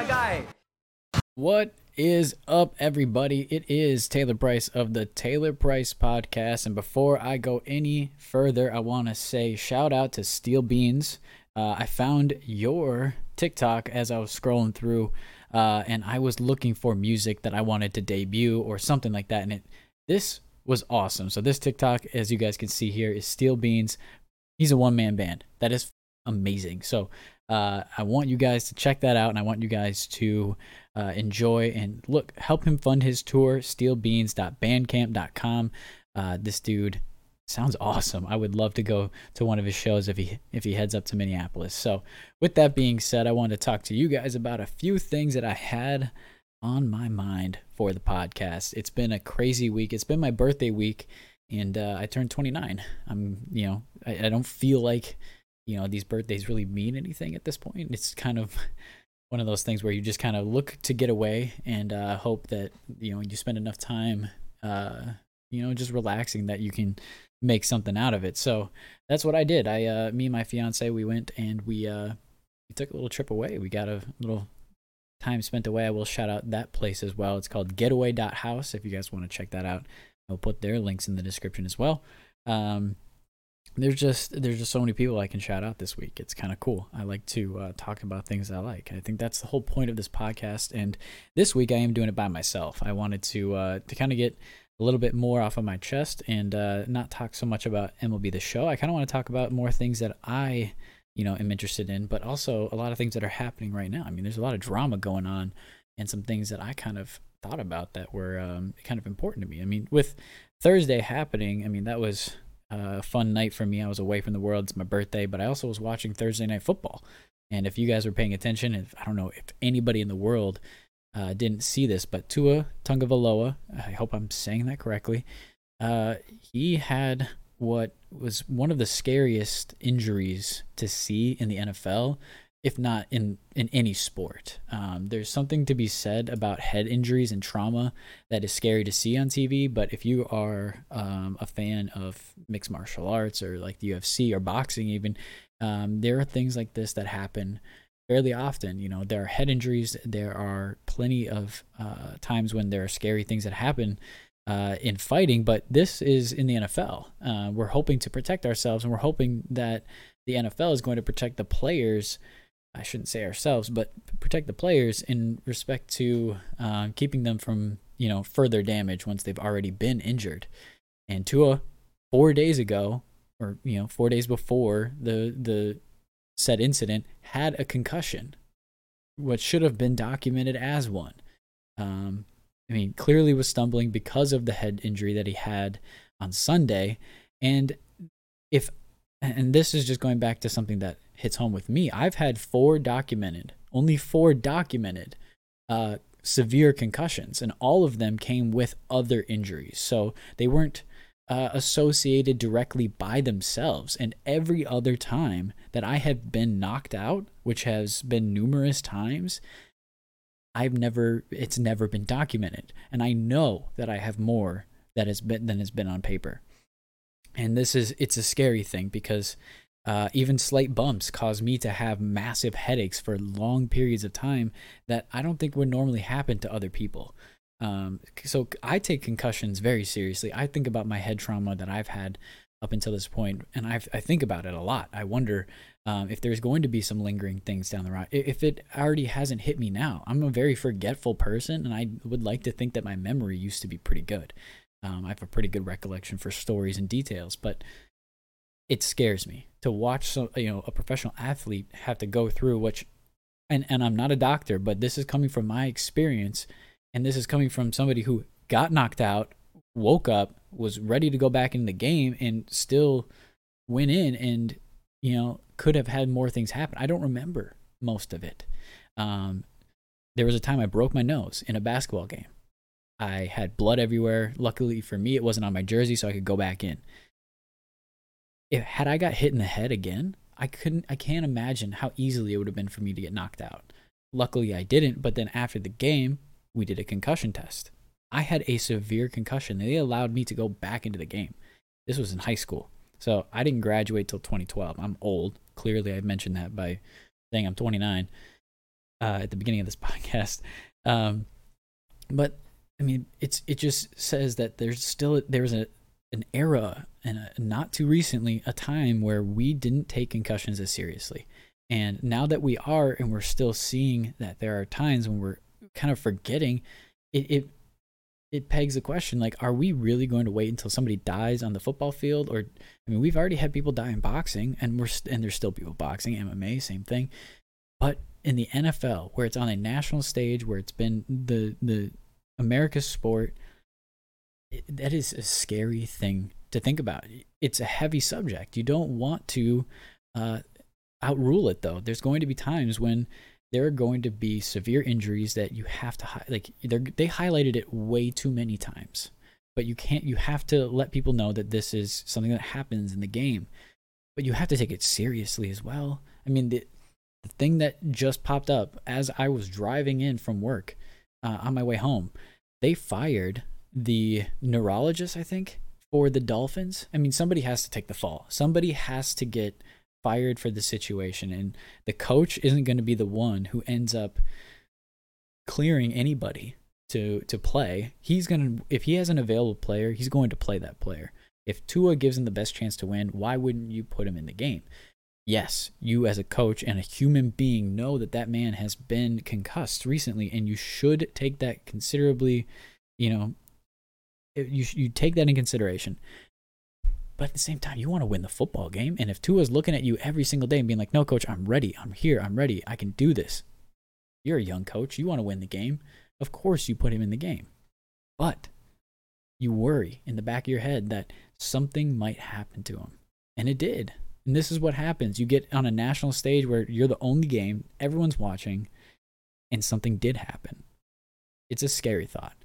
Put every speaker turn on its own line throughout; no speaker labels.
My guy.
What is up, everybody? It is Taylor Price of the Taylor Price Podcast. And before I go any further, I want to say shout out to Steel Beans. Uh, I found your TikTok as I was scrolling through, uh, and I was looking for music that I wanted to debut or something like that. And it this was awesome. So this TikTok, as you guys can see here, is Steel Beans. He's a one man band. That is amazing. So uh, I want you guys to check that out, and I want you guys to uh, enjoy and look, help him fund his tour. Steelbeans.bandcamp.com. Uh, this dude sounds awesome. I would love to go to one of his shows if he if he heads up to Minneapolis. So, with that being said, I wanted to talk to you guys about a few things that I had on my mind for the podcast. It's been a crazy week. It's been my birthday week, and uh, I turned 29. I'm, you know, I, I don't feel like you know these birthdays really mean anything at this point. It's kind of one of those things where you just kind of look to get away and uh, hope that you know you spend enough time, uh, you know, just relaxing that you can make something out of it. So that's what I did. I, uh, me and my fiance, we went and we uh, we took a little trip away. We got a little time spent away. I will shout out that place as well. It's called Getaway.house. If you guys want to check that out, I'll put their links in the description as well. Um, there's just there's just so many people I can shout out this week. It's kind of cool. I like to uh, talk about things I like. I think that's the whole point of this podcast. And this week I am doing it by myself. I wanted to uh, to kind of get a little bit more off of my chest and uh, not talk so much about MLB the show. I kind of want to talk about more things that I you know am interested in, but also a lot of things that are happening right now. I mean, there's a lot of drama going on and some things that I kind of thought about that were um, kind of important to me. I mean, with Thursday happening, I mean that was a fun night for me. I was away from the world. It's my birthday, but I also was watching Thursday night football. And if you guys were paying attention, if I don't know if anybody in the world uh, didn't see this, but Tua Tagovailoa, I hope I'm saying that correctly. Uh, he had what was one of the scariest injuries to see in the NFL if not in in any sport. Um, there's something to be said about head injuries and trauma that is scary to see on TV. But if you are um, a fan of mixed martial arts or like the UFC or boxing, even um, there are things like this that happen fairly often. You know, there are head injuries. There are plenty of uh, times when there are scary things that happen. Uh, in fighting, but this is in the NFL. Uh, we're hoping to protect ourselves, and we're hoping that the NFL is going to protect the players I shouldn't say ourselves, but protect the players in respect to uh, keeping them from you know further damage once they've already been injured. And Tua, four days ago, or you know four days before the the said incident, had a concussion, what should have been documented as one. Um, I mean, clearly was stumbling because of the head injury that he had on Sunday, and if and this is just going back to something that hits home with me. I've had four documented, only four documented uh, severe concussions, and all of them came with other injuries. So they weren't uh, associated directly by themselves. And every other time that I have been knocked out, which has been numerous times, I've never, it's never been documented. And I know that I have more that has been than has been on paper. And this is, it's a scary thing because uh, even slight bumps cause me to have massive headaches for long periods of time that I don't think would normally happen to other people. Um, so I take concussions very seriously. I think about my head trauma that I've had up until this point, and I've, I think about it a lot. I wonder um, if there's going to be some lingering things down the road. If it already hasn't hit me now, I'm a very forgetful person, and I would like to think that my memory used to be pretty good. Um, I have a pretty good recollection for stories and details, but it scares me to watch some you know a professional athlete have to go through which and and I'm not a doctor but this is coming from my experience and this is coming from somebody who got knocked out woke up was ready to go back in the game and still went in and you know could have had more things happen. I don't remember most of it. Um there was a time I broke my nose in a basketball game I had blood everywhere luckily for me it wasn't on my jersey so I could go back in if had I got hit in the head again, I couldn't I can't imagine how easily it would have been for me to get knocked out. Luckily I didn't, but then after the game, we did a concussion test. I had a severe concussion. They allowed me to go back into the game. This was in high school. So I didn't graduate till 2012. I'm old. Clearly I mentioned that by saying I'm 29. uh, at the beginning of this podcast. Um, but I mean, it's it just says that there's still there's a an era and a, not too recently a time where we didn't take concussions as seriously. And now that we are, and we're still seeing that there are times when we're kind of forgetting, it, it it pegs the question like are we really going to wait until somebody dies on the football field or i mean we've already had people die in boxing and we're and there's still people boxing mma same thing but in the nfl where it's on a national stage where it's been the the america's sport it, that is a scary thing to think about. It's a heavy subject. You don't want to uh, outrule it though. There's going to be times when there are going to be severe injuries that you have to hi- like they highlighted it way too many times. But you can't you have to let people know that this is something that happens in the game. But you have to take it seriously as well. I mean the, the thing that just popped up as i was driving in from work uh, on my way home they fired the neurologist i think for the dolphins. I mean somebody has to take the fall. Somebody has to get fired for the situation and the coach isn't going to be the one who ends up clearing anybody to to play. He's going to if he has an available player he's going to play that player. If Tua gives him the best chance to win why wouldn't you put him in the game yes you as a coach and a human being know that that man has been concussed recently and you should take that considerably you know you you take that in consideration but at the same time, you want to win the football game. And if Tua's looking at you every single day and being like, no, coach, I'm ready. I'm here. I'm ready. I can do this. You're a young coach. You want to win the game. Of course, you put him in the game. But you worry in the back of your head that something might happen to him. And it did. And this is what happens. You get on a national stage where you're the only game, everyone's watching, and something did happen. It's a scary thought.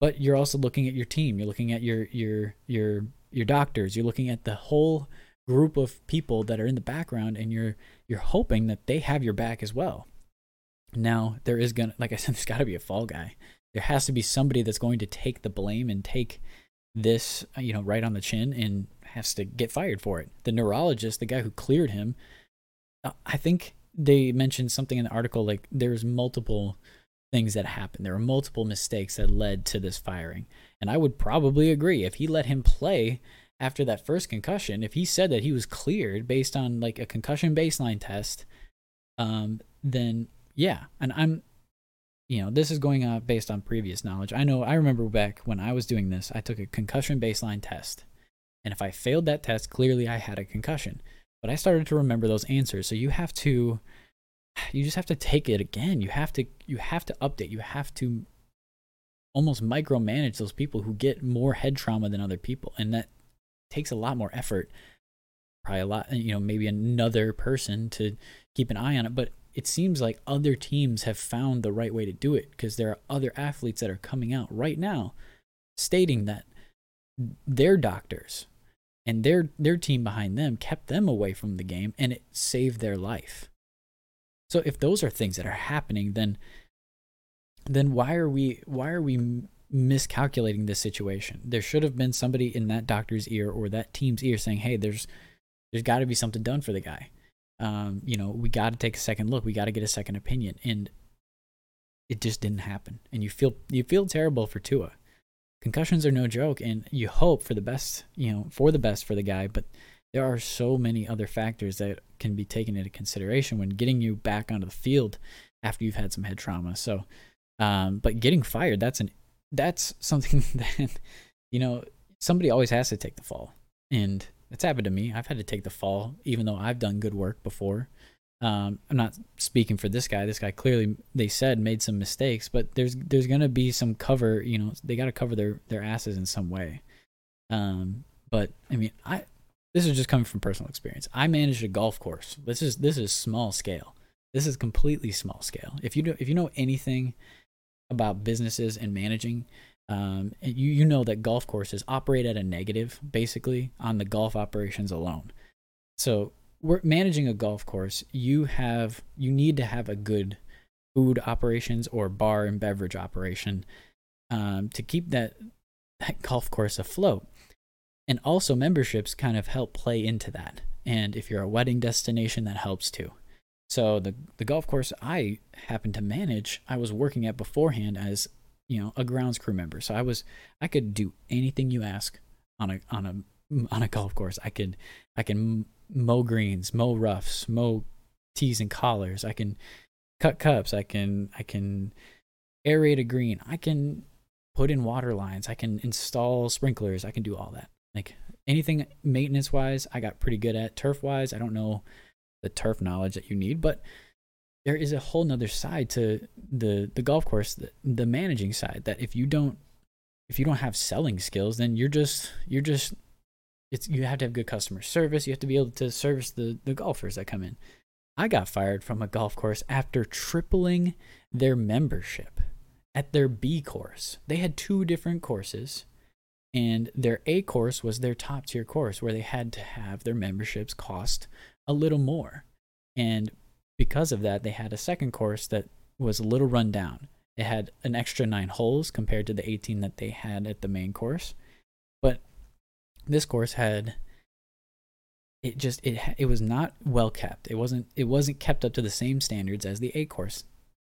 But you're also looking at your team. You're looking at your your your your doctors, you're looking at the whole group of people that are in the background and you're you're hoping that they have your back as well. Now, there is going to like I said there's got to be a fall guy. There has to be somebody that's going to take the blame and take this, you know, right on the chin and has to get fired for it. The neurologist, the guy who cleared him, uh, I think they mentioned something in the article like there's multiple things that happened. There were multiple mistakes that led to this firing. And I would probably agree if he let him play after that first concussion, if he said that he was cleared based on like a concussion baseline test, um, then yeah. And I'm, you know, this is going on based on previous knowledge. I know I remember back when I was doing this, I took a concussion baseline test. And if I failed that test, clearly I had a concussion. But I started to remember those answers. So you have to you just have to take it again. You have to you have to update. You have to almost micromanage those people who get more head trauma than other people and that takes a lot more effort probably a lot you know maybe another person to keep an eye on it but it seems like other teams have found the right way to do it because there are other athletes that are coming out right now stating that their doctors and their their team behind them kept them away from the game and it saved their life so if those are things that are happening then then why are we why are we miscalculating this situation? There should have been somebody in that doctor's ear or that team's ear saying, "Hey, there's there's got to be something done for the guy. Um, you know, we got to take a second look. We got to get a second opinion." And it just didn't happen. And you feel you feel terrible for Tua. Concussions are no joke, and you hope for the best, you know, for the best for the guy. But there are so many other factors that can be taken into consideration when getting you back onto the field after you've had some head trauma. So um, but getting fired, that's an that's something that you know somebody always has to take the fall, and it's happened to me. I've had to take the fall, even though I've done good work before. Um, I'm not speaking for this guy. This guy clearly, they said, made some mistakes, but there's there's gonna be some cover. You know, they got to cover their their asses in some way. Um, but I mean, I this is just coming from personal experience. I managed a golf course. This is this is small scale. This is completely small scale. If you do, if you know anything about businesses and managing, um, you you know that golf courses operate at a negative basically on the golf operations alone. So we're managing a golf course. You have you need to have a good food operations or bar and beverage operation um, to keep that that golf course afloat. And also memberships kind of help play into that. And if you're a wedding destination, that helps too. So the the golf course I happened to manage, I was working at beforehand as you know a grounds crew member. So I was I could do anything you ask on a on a on a golf course. I could I can mow greens, mow roughs, mow tees and collars. I can cut cups. I can I can aerate a green. I can put in water lines. I can install sprinklers. I can do all that. Like anything maintenance wise, I got pretty good at. Turf wise, I don't know the turf knowledge that you need, but there is a whole nother side to the the golf course, the, the managing side. That if you don't if you don't have selling skills, then you're just you're just it's you have to have good customer service. You have to be able to service the the golfers that come in. I got fired from a golf course after tripling their membership at their B course. They had two different courses, and their A course was their top tier course where they had to have their memberships cost a little more. And because of that, they had a second course that was a little run down. It had an extra nine holes compared to the 18 that they had at the main course. This course had it just it it was not well kept. It wasn't it wasn't kept up to the same standards as the A course.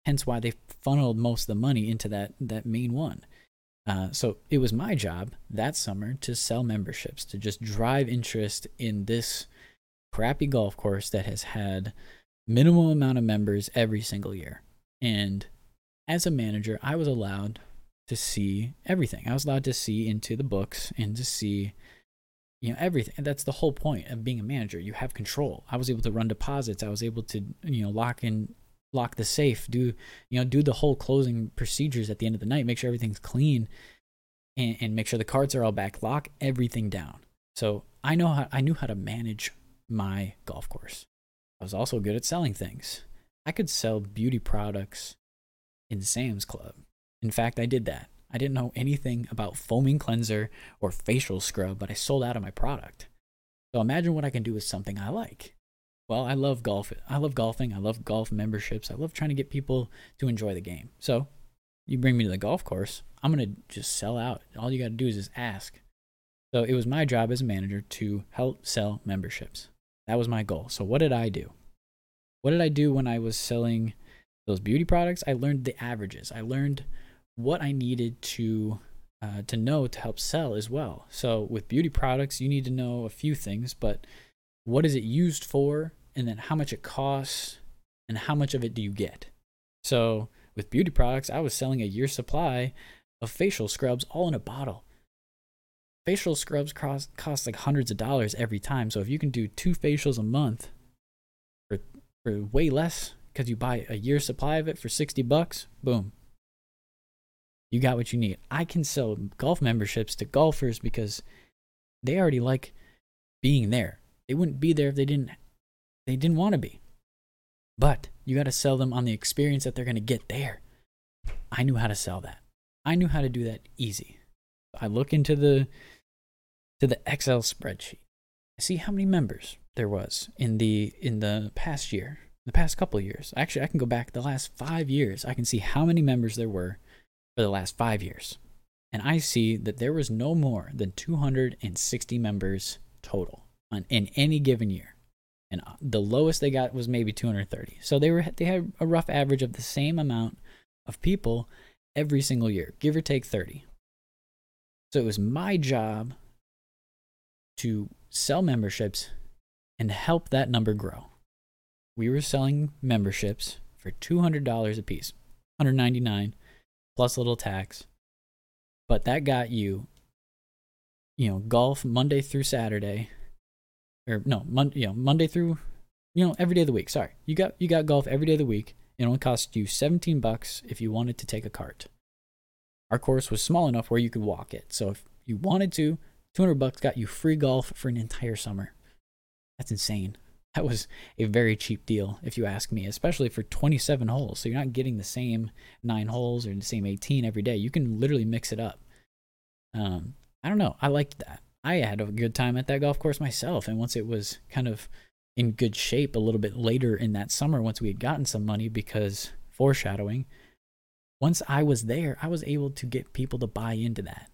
Hence why they funneled most of the money into that that main one. Uh, so it was my job that summer to sell memberships to just drive interest in this crappy golf course that has had minimal amount of members every single year. And as a manager, I was allowed to see everything. I was allowed to see into the books and to see you know everything and that's the whole point of being a manager. You have control. I was able to run deposits. I was able to you know lock in lock the safe do you know do the whole closing procedures at the end of the night make sure everything's clean and, and make sure the cards are all back lock everything down. So i know how i knew how to manage my golf course. I was also good at selling things. I could sell beauty products in sam's club. In fact i did that I didn't know anything about foaming cleanser or facial scrub, but I sold out of my product. So imagine what I can do with something I like. Well, I love golf. I love golfing. I love golf memberships. I love trying to get people to enjoy the game. So you bring me to the golf course, I'm going to just sell out. All you got to do is just ask. So it was my job as a manager to help sell memberships. That was my goal. So what did I do? What did I do when I was selling those beauty products? I learned the averages. I learned what I needed to uh, to know to help sell as well. So with beauty products, you need to know a few things, but what is it used for, and then how much it costs, and how much of it do you get? So with beauty products, I was selling a year's supply of facial scrubs all in a bottle. Facial scrubs cost, cost like hundreds of dollars every time. So if you can do two facials a month for, for way less because you buy a year's supply of it for 60 bucks, boom, you got what you need. I can sell golf memberships to golfers because they already like being there. They wouldn't be there if they didn't they didn't want to be. But you got to sell them on the experience that they're going to get there. I knew how to sell that. I knew how to do that easy. I look into the to the Excel spreadsheet. I see how many members there was in the in the past year, the past couple years. Actually, I can go back the last 5 years. I can see how many members there were for the last five years. And I see that there was no more than 260 members total on, in any given year. And uh, the lowest they got was maybe 230. So they were they had a rough average of the same amount of people every single year, give or take 30. So it was my job to sell memberships and help that number grow. We were selling memberships for $200 a piece, 199 plus a little tax. But that got you, you know, golf Monday through Saturday, or no, Mon- you know, Monday through, you know, every day of the week. Sorry, you got you got golf every day of the week. It only cost you 17 bucks if you wanted to take a cart. Our course was small enough where you could walk it. So if you wanted to, 200 bucks got you free golf for an entire summer. That's insane that was a very cheap deal, if you ask me, especially for 27 holes. So you're not getting the same nine holes or the same 18 every day. You can literally mix it up. Um, I don't know. I liked that. I had a good time at that golf course myself. And once it was kind of in good shape a little bit later in that summer, once we had gotten some money because foreshadowing, once I was there, I was able to get people to buy into that.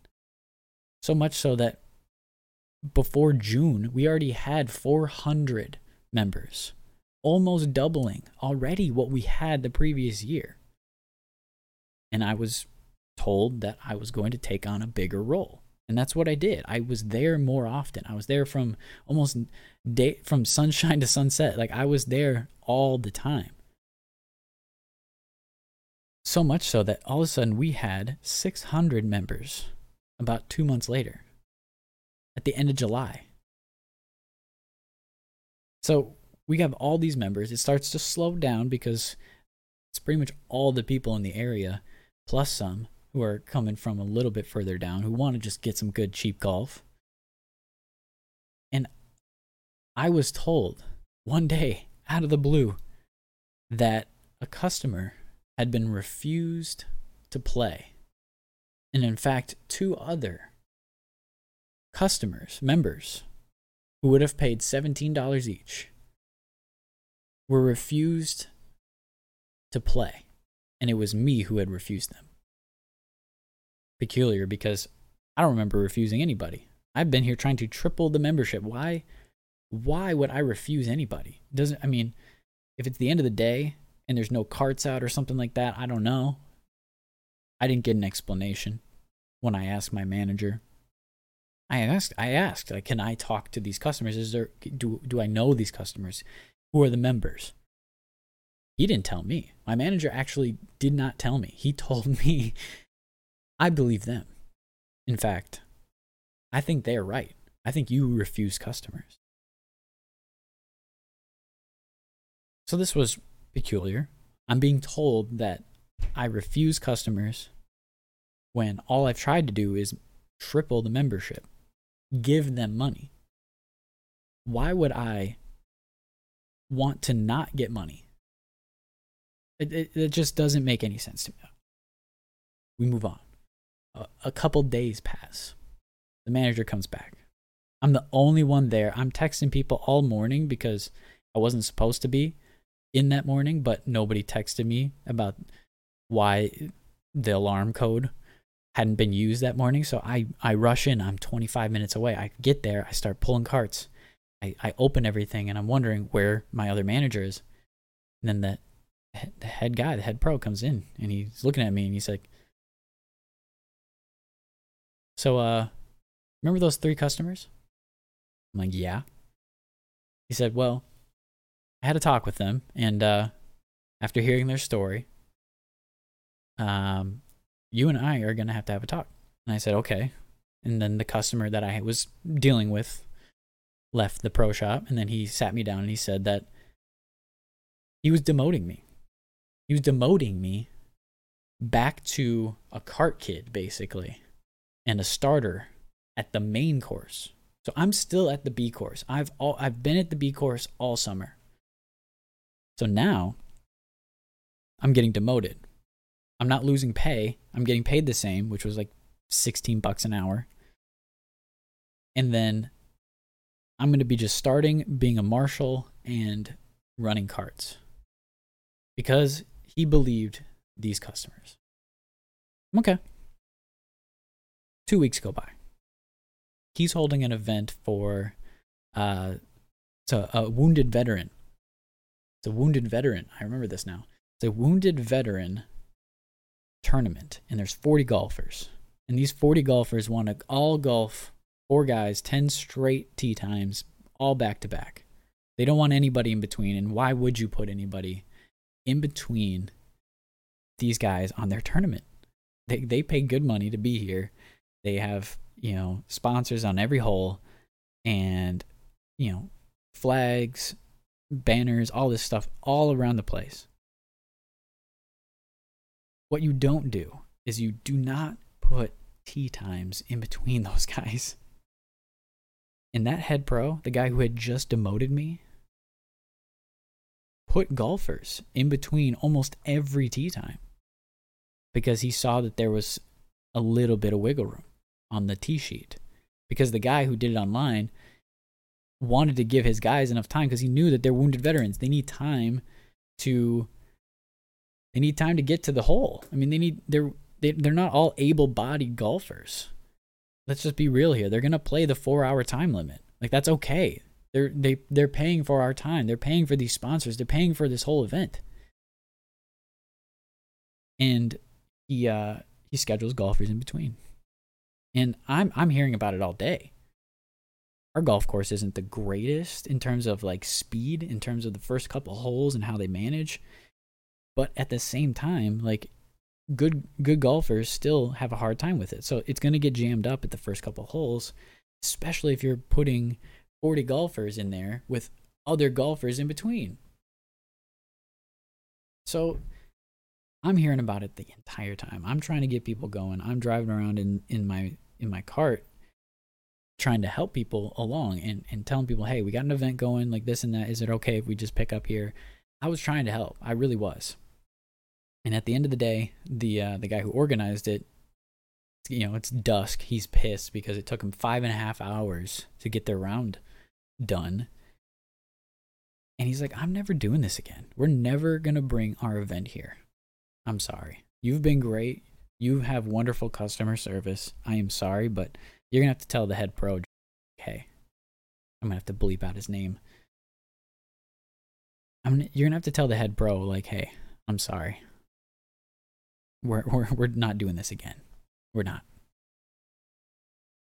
So much so that before June, we already had 400 members almost doubling already what we had the previous year. And I was told that I was going to take on a bigger role. And that's what I did. I was there more often. I was there from almost day from sunshine to sunset. Like I was there all the time. So much so that all of a sudden we had 600 members about 2 months later at the end of July. So we have all these members. It starts to slow down because it's pretty much all the people in the area, plus some who are coming from a little bit further down who want to just get some good cheap golf. And I was told one day out of the blue that a customer had been refused to play. And in fact, two other customers, members, who would have paid $17 each, were refused to play. And it was me who had refused them. Peculiar because I don't remember refusing anybody. I've been here trying to triple the membership. Why why would I refuse anybody? Doesn't I mean, if it's the end of the day and there's no carts out or something like that, I don't know. I didn't get an explanation when I asked my manager. I asked I asked, like, can I talk to these customers? Is there do do I know these customers? Who are the members? He didn't tell me. My manager actually did not tell me. He told me I believe them. In fact, I think they're right. I think you refuse customers. So this was peculiar. I'm being told that I refuse customers when all I've tried to do is triple the membership, give them money. Why would I want to not get money? It, it, it just doesn't make any sense to me. We move on. A, a couple days pass. The manager comes back. I'm the only one there. I'm texting people all morning because I wasn't supposed to be in that morning, but nobody texted me about why the alarm code hadn't been used that morning. So I, I rush in. I'm 25 minutes away. I get there. I start pulling carts. I, I open everything and I'm wondering where my other manager is. And then the, the head guy, the head pro comes in and he's looking at me and he's like, So, uh, remember those three customers? I'm like, Yeah. He said, Well, I had a talk with them, and uh, after hearing their story, um, you and I are going to have to have a talk. And I said, okay. And then the customer that I was dealing with left the pro shop, and then he sat me down and he said that he was demoting me. He was demoting me back to a cart kid, basically, and a starter at the main course. So I'm still at the B course. I've all I've been at the B course all summer. So now I'm getting demoted. I'm not losing pay. I'm getting paid the same, which was like 16 bucks an hour. And then I'm going to be just starting being a marshal and running carts because he believed these customers. Okay. Two weeks go by. He's holding an event for uh, so a wounded veteran it's a wounded veteran. I remember this now. It's a wounded veteran tournament, and there's 40 golfers. And these 40 golfers want to all golf, four guys, 10 straight tee times, all back to back. They don't want anybody in between. And why would you put anybody in between these guys on their tournament? They, they pay good money to be here. They have, you know, sponsors on every hole and, you know, flags, banners, all this stuff all around the place. What you don't do is you do not put tee times in between those guys. And that head pro, the guy who had just demoted me, put golfers in between almost every tee time because he saw that there was a little bit of wiggle room on the tee sheet. Because the guy who did it online wanted to give his guys enough time because he knew that they're wounded veterans. They need time to they need time to get to the hole. I mean, they need they're they, they're not all able-bodied golfers. Let's just be real here. They're to play the 4-hour time limit. Like that's okay. They're they they're paying for our time. They're paying for these sponsors. They're paying for this whole event. And he uh he schedules golfers in between. And I'm I'm hearing about it all day. Our golf course isn't the greatest in terms of like speed, in terms of the first couple holes and how they manage. But at the same time, like good good golfers still have a hard time with it. So it's going to get jammed up at the first couple holes, especially if you're putting 40 golfers in there with other golfers in between. So I'm hearing about it the entire time. I'm trying to get people going. I'm driving around in, in my in my cart trying to help people along and, and telling people, hey, we got an event going like this and that. Is it okay if we just pick up here? I was trying to help. I really was. And at the end of the day, the uh, the guy who organized it, you know, it's dusk. He's pissed because it took him five and a half hours to get their round done. And he's like, I'm never doing this again. We're never going to bring our event here. I'm sorry. You've been great. You have wonderful customer service. I am sorry, but you're going to have to tell the head pro, hey, I'm going to have to bleep out his name. I'm, you're going to have to tell the head pro, like, hey, I'm sorry. We're, we're, we're not doing this again. We're not.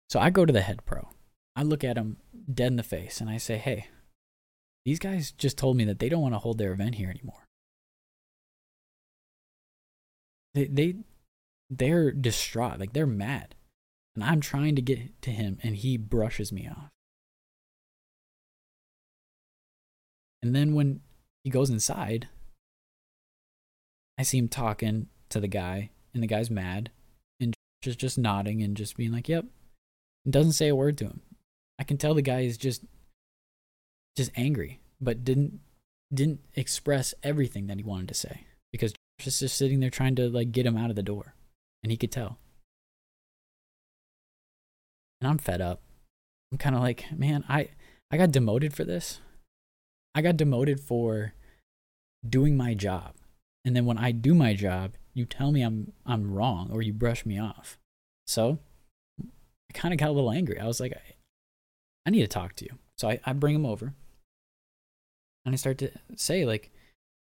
So I go to the head pro. I look at him dead in the face and I say, hey, these guys just told me that they don't want to hold their event here anymore. They they they're distraught, like they're mad. And I'm trying to get to him and he brushes me off. And then when he goes inside, I see him talking to the guy and the guy's mad and just just nodding and just being like, "Yep." And doesn't say a word to him. I can tell the guy is just just angry, but didn't didn't express everything that he wanted to say because Josh is just sitting there trying to like get him out of the door, and he could tell. And I'm fed up. I'm kind of like, man, I I got demoted for this. I got demoted for doing my job. And then when I do my job, you tell me I'm I'm wrong or you brush me off. So I kind of got a little angry. I was like, I I need to talk to you. So I, I bring him over and I start to say, like,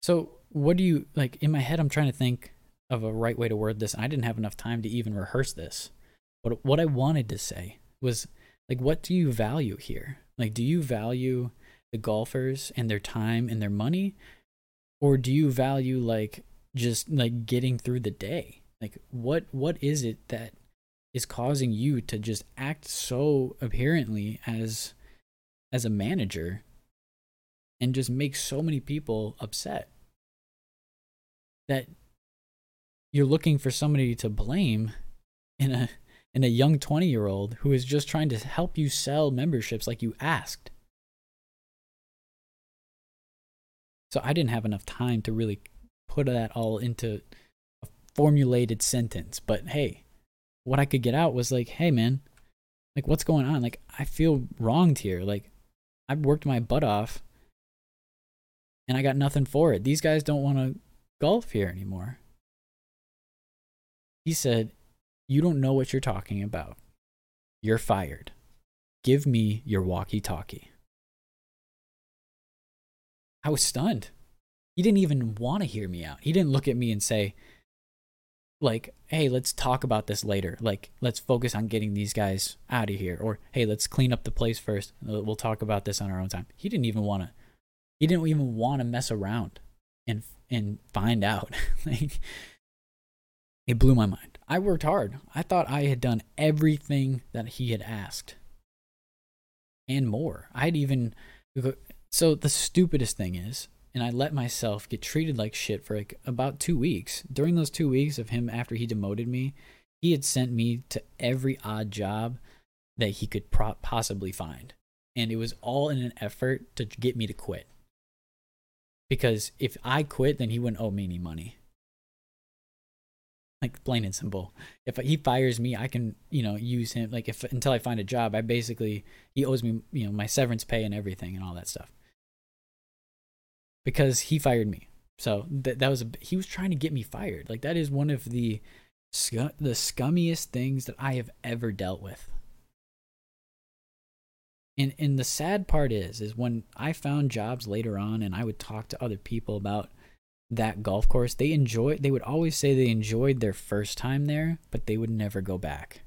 so what do you like in my head? I'm trying to think of a right way to word this. I didn't have enough time to even rehearse this. But what I wanted to say was, like, what do you value here? Like, do you value the golfers and their time and their money? Or do you value, like, just like getting through the day? Like, what what is it that is causing you to just act so apparently as as a manager and just make so many people upset that you're looking for somebody to blame in a in a young 20 year old who is just trying to help you sell memberships like you asked so i didn't have enough time to really put that all into a formulated sentence but hey what I could get out was like, hey man, like what's going on? Like I feel wronged here. Like I've worked my butt off and I got nothing for it. These guys don't want to golf here anymore. He said, You don't know what you're talking about. You're fired. Give me your walkie talkie. I was stunned. He didn't even want to hear me out. He didn't look at me and say, like, hey, let's talk about this later. Like, let's focus on getting these guys out of here. Or, hey, let's clean up the place first. Uh, we'll talk about this on our own time. He didn't even want to. He didn't even want to mess around and and find out. like, it blew my mind. I worked hard. I thought I had done everything that he had asked, and more. I'd even. So the stupidest thing is, and I let myself get treated like shit for like about two weeks. During those two weeks of him after he demoted me, he had sent me to every odd job that he could pro- possibly find. And it was all in an effort to get me to quit. Because if I quit, then he wouldn't owe me any money. Like plain and simple. If he fires me, I can, you know, use him. Like if until I find a job, I basically he owes me, you know, my severance pay and everything and all that stuff because he fired me. So that that was a, he was trying to get me fired. Like that is one of the the scummiest things that I have ever dealt with. And and the sad part is is when I found jobs later on and I would talk to other people about that golf course, they enjoy they would always say they enjoyed their first time there, but they would never go back.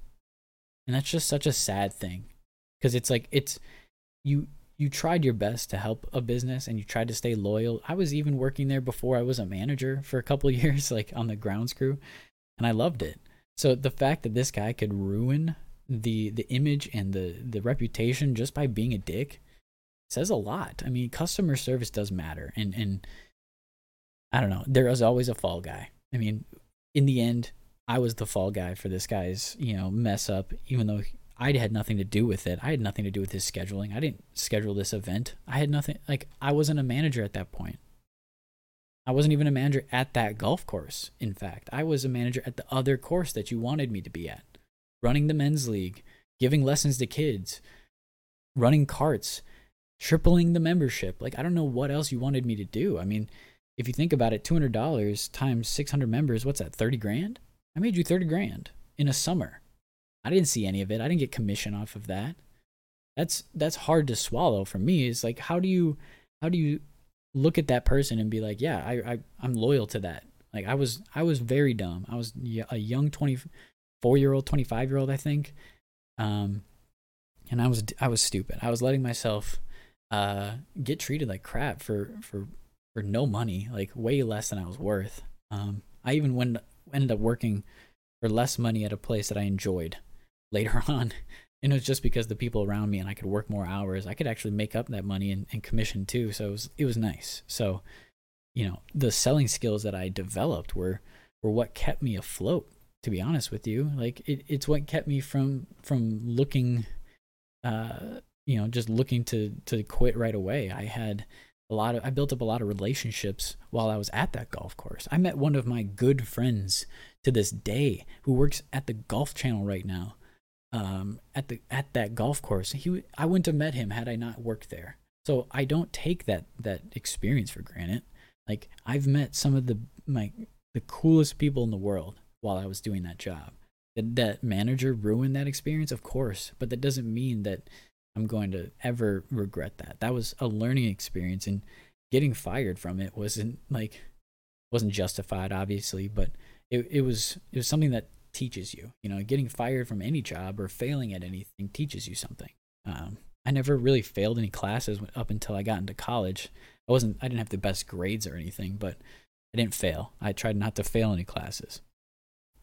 And that's just such a sad thing. Cuz it's like it's you you tried your best to help a business and you tried to stay loyal. I was even working there before I was a manager for a couple years like on the grounds crew and I loved it. So the fact that this guy could ruin the the image and the the reputation just by being a dick says a lot. I mean, customer service does matter, and and I don't know. There is always a fall guy. I mean, in the end, I was the fall guy for this guy's you know mess up, even though I had nothing to do with it. I had nothing to do with his scheduling. I didn't schedule this event. I had nothing. Like I wasn't a manager at that point. I wasn't even a manager at that golf course. In fact, I was a manager at the other course that you wanted me to be at running the men's league, giving lessons to kids, running carts, tripling the membership. Like, I don't know what else you wanted me to do. I mean, if you think about it, $200 times 600 members, what's that, 30 grand? I made you 30 grand in a summer. I didn't see any of it. I didn't get commission off of that. That's that's hard to swallow for me. Is like how do you how do you look at that person and be like, yeah, I, I I'm loyal to that. Like I was I was very dumb. I was a young 24 year old, 25 year old, I think. Um, and I was, I was stupid. I was letting myself, uh, get treated like crap for, for, for no money, like way less than I was worth. Um, I even went, ended up working for less money at a place that I enjoyed later on. And it was just because the people around me and I could work more hours. I could actually make up that money and, and commission too. So it was, it was nice. So, you know, the selling skills that I developed were, were what kept me afloat to be honest with you like it, it's what kept me from from looking uh you know just looking to to quit right away i had a lot of i built up a lot of relationships while i was at that golf course i met one of my good friends to this day who works at the golf channel right now um at the at that golf course he i wouldn't have met him had i not worked there so i don't take that that experience for granted like i've met some of the my the coolest people in the world while I was doing that job. Did that manager ruin that experience? Of course, but that doesn't mean that I'm going to ever regret that. That was a learning experience, and getting fired from it wasn't like wasn't justified, obviously, but it it was it was something that teaches you. You know, getting fired from any job or failing at anything teaches you something. Um, I never really failed any classes up until I got into college. I wasn't I didn't have the best grades or anything, but I didn't fail. I tried not to fail any classes.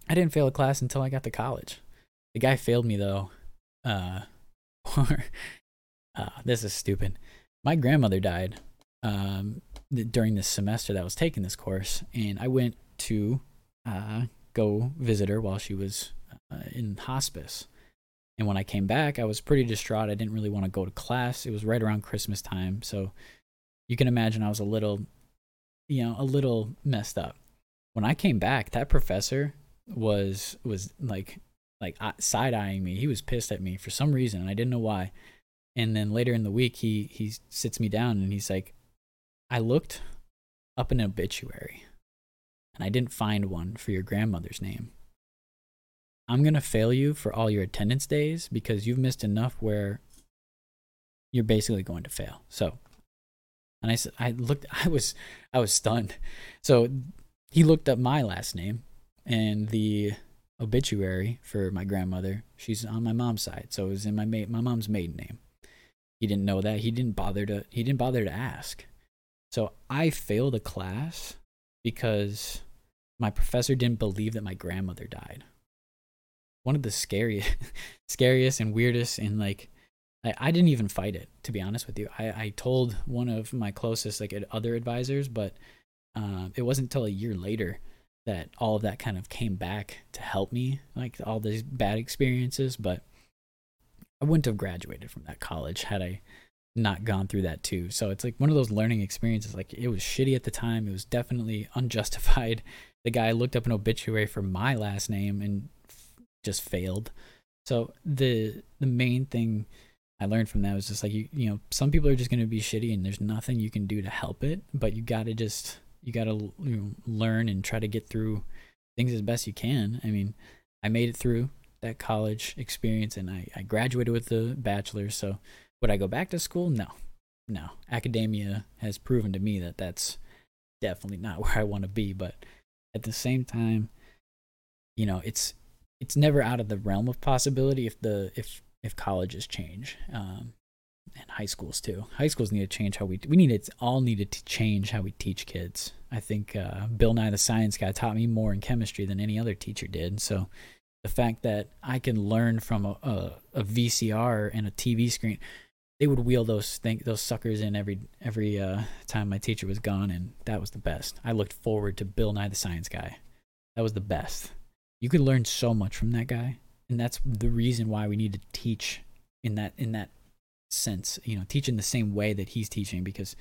I didn't fail a class until I got to college. The guy failed me though. Uh, uh, this is stupid. My grandmother died um, during this semester that I was taking this course, and I went to uh, go visit her while she was uh, in hospice. And when I came back, I was pretty distraught. I didn't really want to go to class. It was right around Christmas time, so you can imagine I was a little, you know, a little messed up. When I came back, that professor was was like like side eyeing me. He was pissed at me for some reason, and I didn't know why. And then later in the week, he he sits me down and he's like, "I looked up an obituary, and I didn't find one for your grandmother's name. I'm gonna fail you for all your attendance days because you've missed enough where you're basically going to fail." So, and I said, I looked, I was I was stunned. So he looked up my last name and the obituary for my grandmother, she's on my mom's side, so it was in my ma- my mom's maiden name. He didn't know that. He didn't bother to he didn't bother to ask. So I failed a class because my professor didn't believe that my grandmother died. One of the scariest scariest and weirdest and like I, I didn't even fight it, to be honest with you. I, I told one of my closest like other advisors, but uh, it wasn't until a year later that all of that kind of came back to help me, like all these bad experiences. But I wouldn't have graduated from that college had I not gone through that too. So it's like one of those learning experiences. Like it was shitty at the time. It was definitely unjustified. The guy looked up an obituary for my last name and just failed. So the the main thing I learned from that was just like you you know some people are just going to be shitty and there's nothing you can do to help it, but you got to just you got to you know, learn and try to get through things as best you can. I mean, I made it through that college experience and I, I graduated with a bachelor's. So Would I go back to school? No, no. Academia has proven to me that that's definitely not where I want to be. But at the same time, you know, it's it's never out of the realm of possibility if the if if colleges change. Um, and high schools too. High schools need to change how we we need it all needed to change how we teach kids. I think uh, Bill Nye the Science Guy taught me more in chemistry than any other teacher did. So the fact that I can learn from a, a, a VCR and a TV screen, they would wheel those thing, those suckers in every every uh, time my teacher was gone, and that was the best. I looked forward to Bill Nye the Science Guy. That was the best. You could learn so much from that guy, and that's the reason why we need to teach in that in that sense. You know, teach in the same way that he's teaching because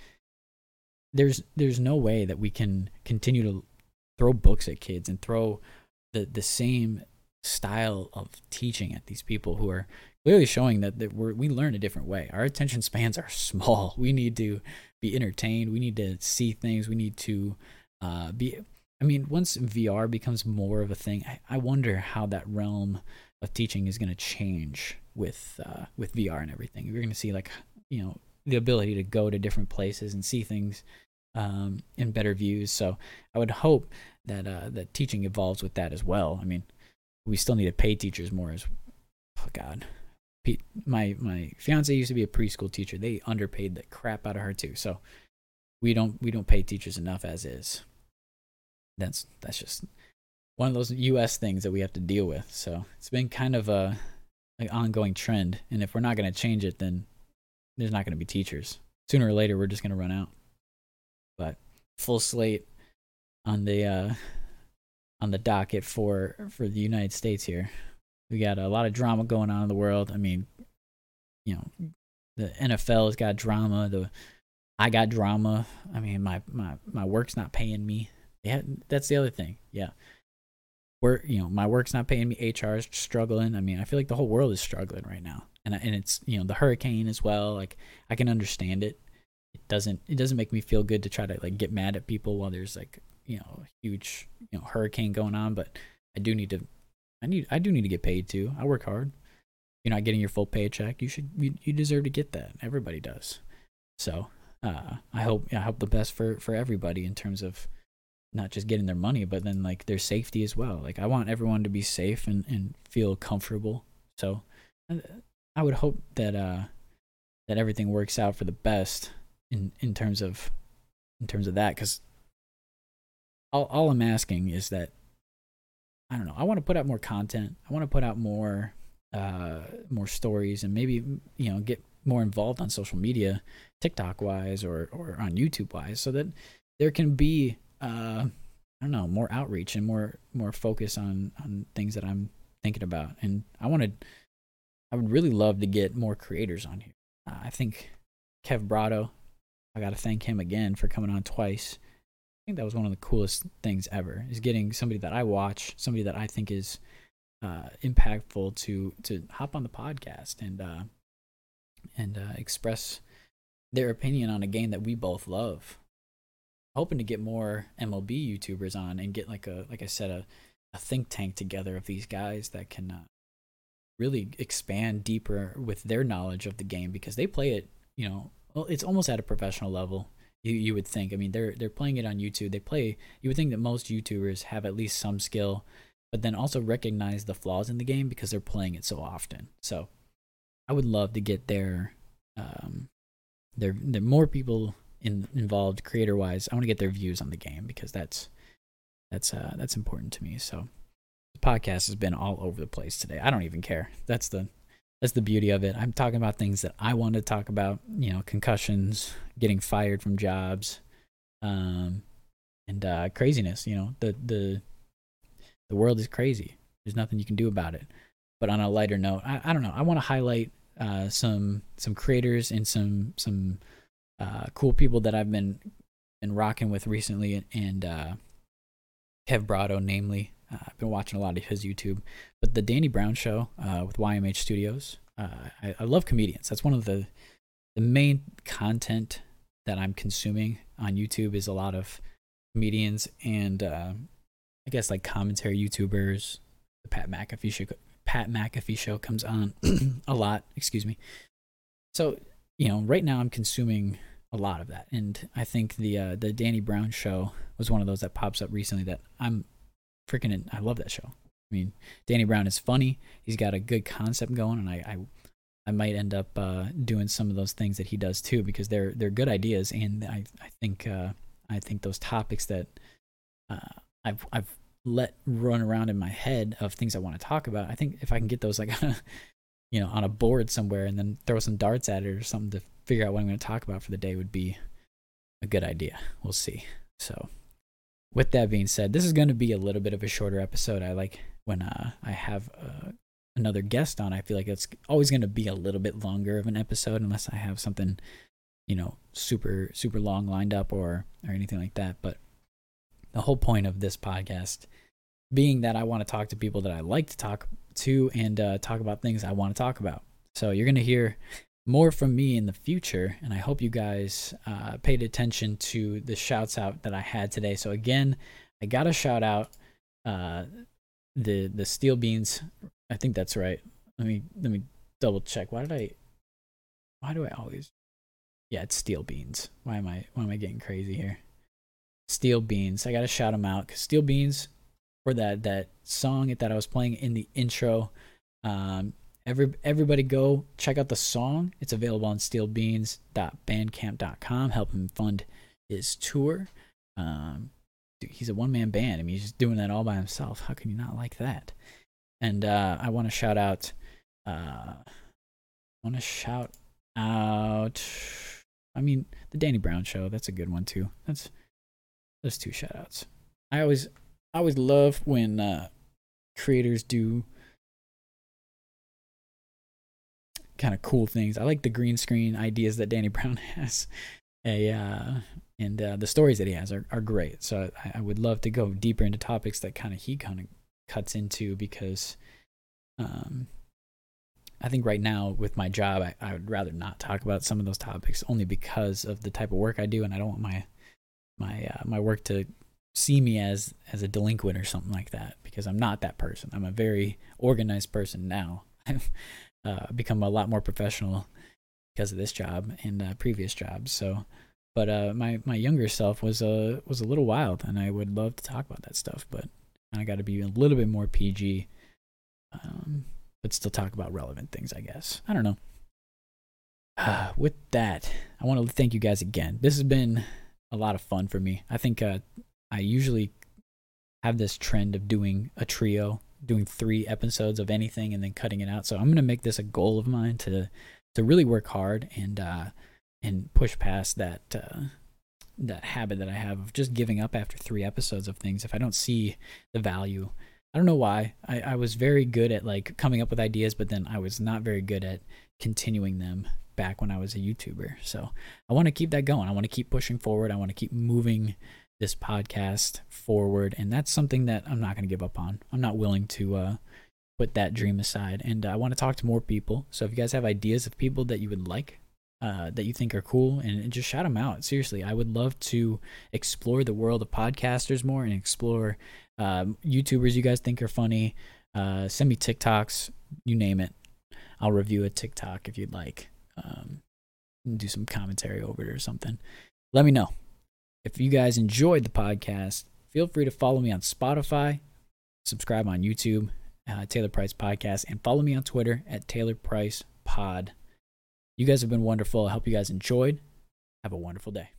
there's there's no way that we can continue to throw books at kids and throw the the same style of teaching at these people who are clearly showing that, that we're, we learn a different way. Our attention spans are small. We need to be entertained. We need to see things. We need to uh, be. I mean, once VR becomes more of a thing, I, I wonder how that realm of teaching is going to change with uh, with VR and everything. You're going to see like you know the ability to go to different places and see things um, in better views. So I would hope that uh, that teaching evolves with that as well. I mean, we still need to pay teachers more. As oh God, my my fiance used to be a preschool teacher. They underpaid the crap out of her too. So we don't we don't pay teachers enough as is. That's that's just one of those U.S. things that we have to deal with. So it's been kind of a an ongoing trend, and if we're not going to change it, then there's not going to be teachers. Sooner or later, we're just going to run out. But full slate on the uh, on the docket for for the United States here. We got a lot of drama going on in the world. I mean, you know, the NFL has got drama. The I got drama. I mean, my my my work's not paying me. Yeah, that's the other thing. Yeah, work. You know, my work's not paying me. HR is struggling. I mean, I feel like the whole world is struggling right now and and it's you know the hurricane as well. Like I can understand it. It doesn't it doesn't make me feel good to try to like get mad at people while there's like you know a huge you know hurricane going on. But I do need to I need I do need to get paid too. I work hard. You're not getting your full paycheck. You should you, you deserve to get that. Everybody does. So uh, I hope I hope the best for for everybody in terms of not just getting their money, but then like their safety as well. Like I want everyone to be safe and and feel comfortable. So uh, I would hope that uh that everything works out for the best in in terms of in terms of that because all all I'm asking is that I don't know. I want to put out more content. I want to put out more uh more stories and maybe you know get more involved on social media, TikTok wise or or on YouTube wise, so that there can be uh I don't know more outreach and more more focus on on things that I'm thinking about. And I want to I would really love to get more creators on here. Uh, I think Kev Brado, I got to thank him again for coming on twice. Think that was one of the coolest things ever is getting somebody that I watch, somebody that I think is uh, impactful to to hop on the podcast and uh, and uh, express their opinion on a game that we both love. Hoping to get more MLB YouTubers on and get like a like I said a a think tank together of these guys that can uh, really expand deeper with their knowledge of the game because they play it, you know, it's almost at a professional level. You you would think. I mean, they're they're playing it on YouTube. They play. You would think that most YouTubers have at least some skill, but then also recognize the flaws in the game because they're playing it so often. So, I would love to get their um, their, their more people in, involved creator wise. I want to get their views on the game because that's that's uh that's important to me. So the podcast has been all over the place today. I don't even care. That's the that's the beauty of it. I'm talking about things that I want to talk about, you know, concussions, getting fired from jobs, um, and uh, craziness. You know, the the the world is crazy. There's nothing you can do about it. But on a lighter note, I, I don't know. I want to highlight uh, some some creators and some some uh, cool people that I've been been rocking with recently, and uh, Kev Brado, namely. Uh, I've been watching a lot of his YouTube, but the Danny Brown show uh, with YMH Studios. Uh, I, I, love comedians. That's one of the the main content that I'm consuming on YouTube is a lot of comedians and uh, I guess like commentary YouTubers. The Pat McAfee show, Pat McAfee show comes on a lot. Excuse me. so you know, right now I'm consuming a lot of that, and I think the uh, the Danny Brown show was one of those that pops up recently that I'm freaking. In, I love that show. I mean, Danny Brown is funny. He's got a good concept going, and I I, I might end up uh, doing some of those things that he does too because they're they're good ideas, and I I think uh, I think those topics that uh, I've I've let run around in my head of things I want to talk about. I think if I can get those like you know on a board somewhere and then throw some darts at it or something to figure out what I'm going to talk about for the day would be a good idea. We'll see. So with that being said, this is going to be a little bit of a shorter episode. I like when uh, I have uh, another guest on. I feel like it's always going to be a little bit longer of an episode unless I have something, you know, super super long lined up or or anything like that. But the whole point of this podcast being that I want to talk to people that I like to talk to and uh, talk about things I want to talk about. So you're going to hear more from me in the future, and I hope you guys uh, paid attention to the shouts out that I had today. So again, I got a shout out uh, the the steel beans. I think that's right. Let me let me double check. Why did I? Why do I always? Yeah, it's steel beans. Why am I? Why am I getting crazy here? Steel beans. I gotta shout them out because steel beans for that that song that I was playing in the intro. Um, every everybody go check out the song. It's available on steelbeans.bandcamp.com. Help him fund his tour. Um, dude, he's a one man band. I mean, he's doing that all by himself. How can you not like that? And uh, I want to shout out. Uh, want to shout out. I mean, the Danny Brown show. That's a good one too. That's those two shout outs. I always I always love when uh, creators do kind of cool things. I like the green screen ideas that Danny Brown has. A uh, and uh, the stories that he has are, are great. So I, I would love to go deeper into topics that kind of he kind of cuts into because um, I think right now with my job, I, I would rather not talk about some of those topics only because of the type of work I do, and I don't want my my uh, my work to see me as as a delinquent or something like that because I'm not that person. I'm a very organized person now. Uh, become a lot more professional because of this job and uh, previous jobs. So, but uh, my my younger self was a was a little wild, and I would love to talk about that stuff. But I got to be a little bit more PG, um, but still talk about relevant things. I guess I don't know. with that, I want to thank you guys again. This has been a lot of fun for me. I think uh, I usually have this trend of doing a trio, doing three episodes of anything and then cutting it out. So I'm gonna make this a goal of mine to to really work hard and uh, and push past that uh, that habit that I have of just giving up after three episodes of things if I don't see the value. I don't know why. I, I was very good at like coming up with ideas, but then I was not very good at continuing them back when I was a YouTuber. So I want to keep that going. I want to keep pushing forward. I want to keep moving this podcast forward and that's something that i'm not going to give up on. I'm not willing to uh, put that dream aside and i want to talk to more people. So if you guys have ideas of people that you would like uh, that you think are cool and, and, just shout them out seriously. I would love to explore the world of podcasters more and explore um, youtubers you guys think are funny. Uh, send me tiktoks you name it. I'll review a tiktok if you'd like. Um, do some commentary over it or something. Let me know if you guys enjoyed the podcast, feel free to follow me on Spotify, subscribe on YouTube, uh, Taylor Price Podcast, and follow me on Twitter at Taylor Price Pod. You guys have been wonderful. I hope you guys enjoyed. Have a wonderful day.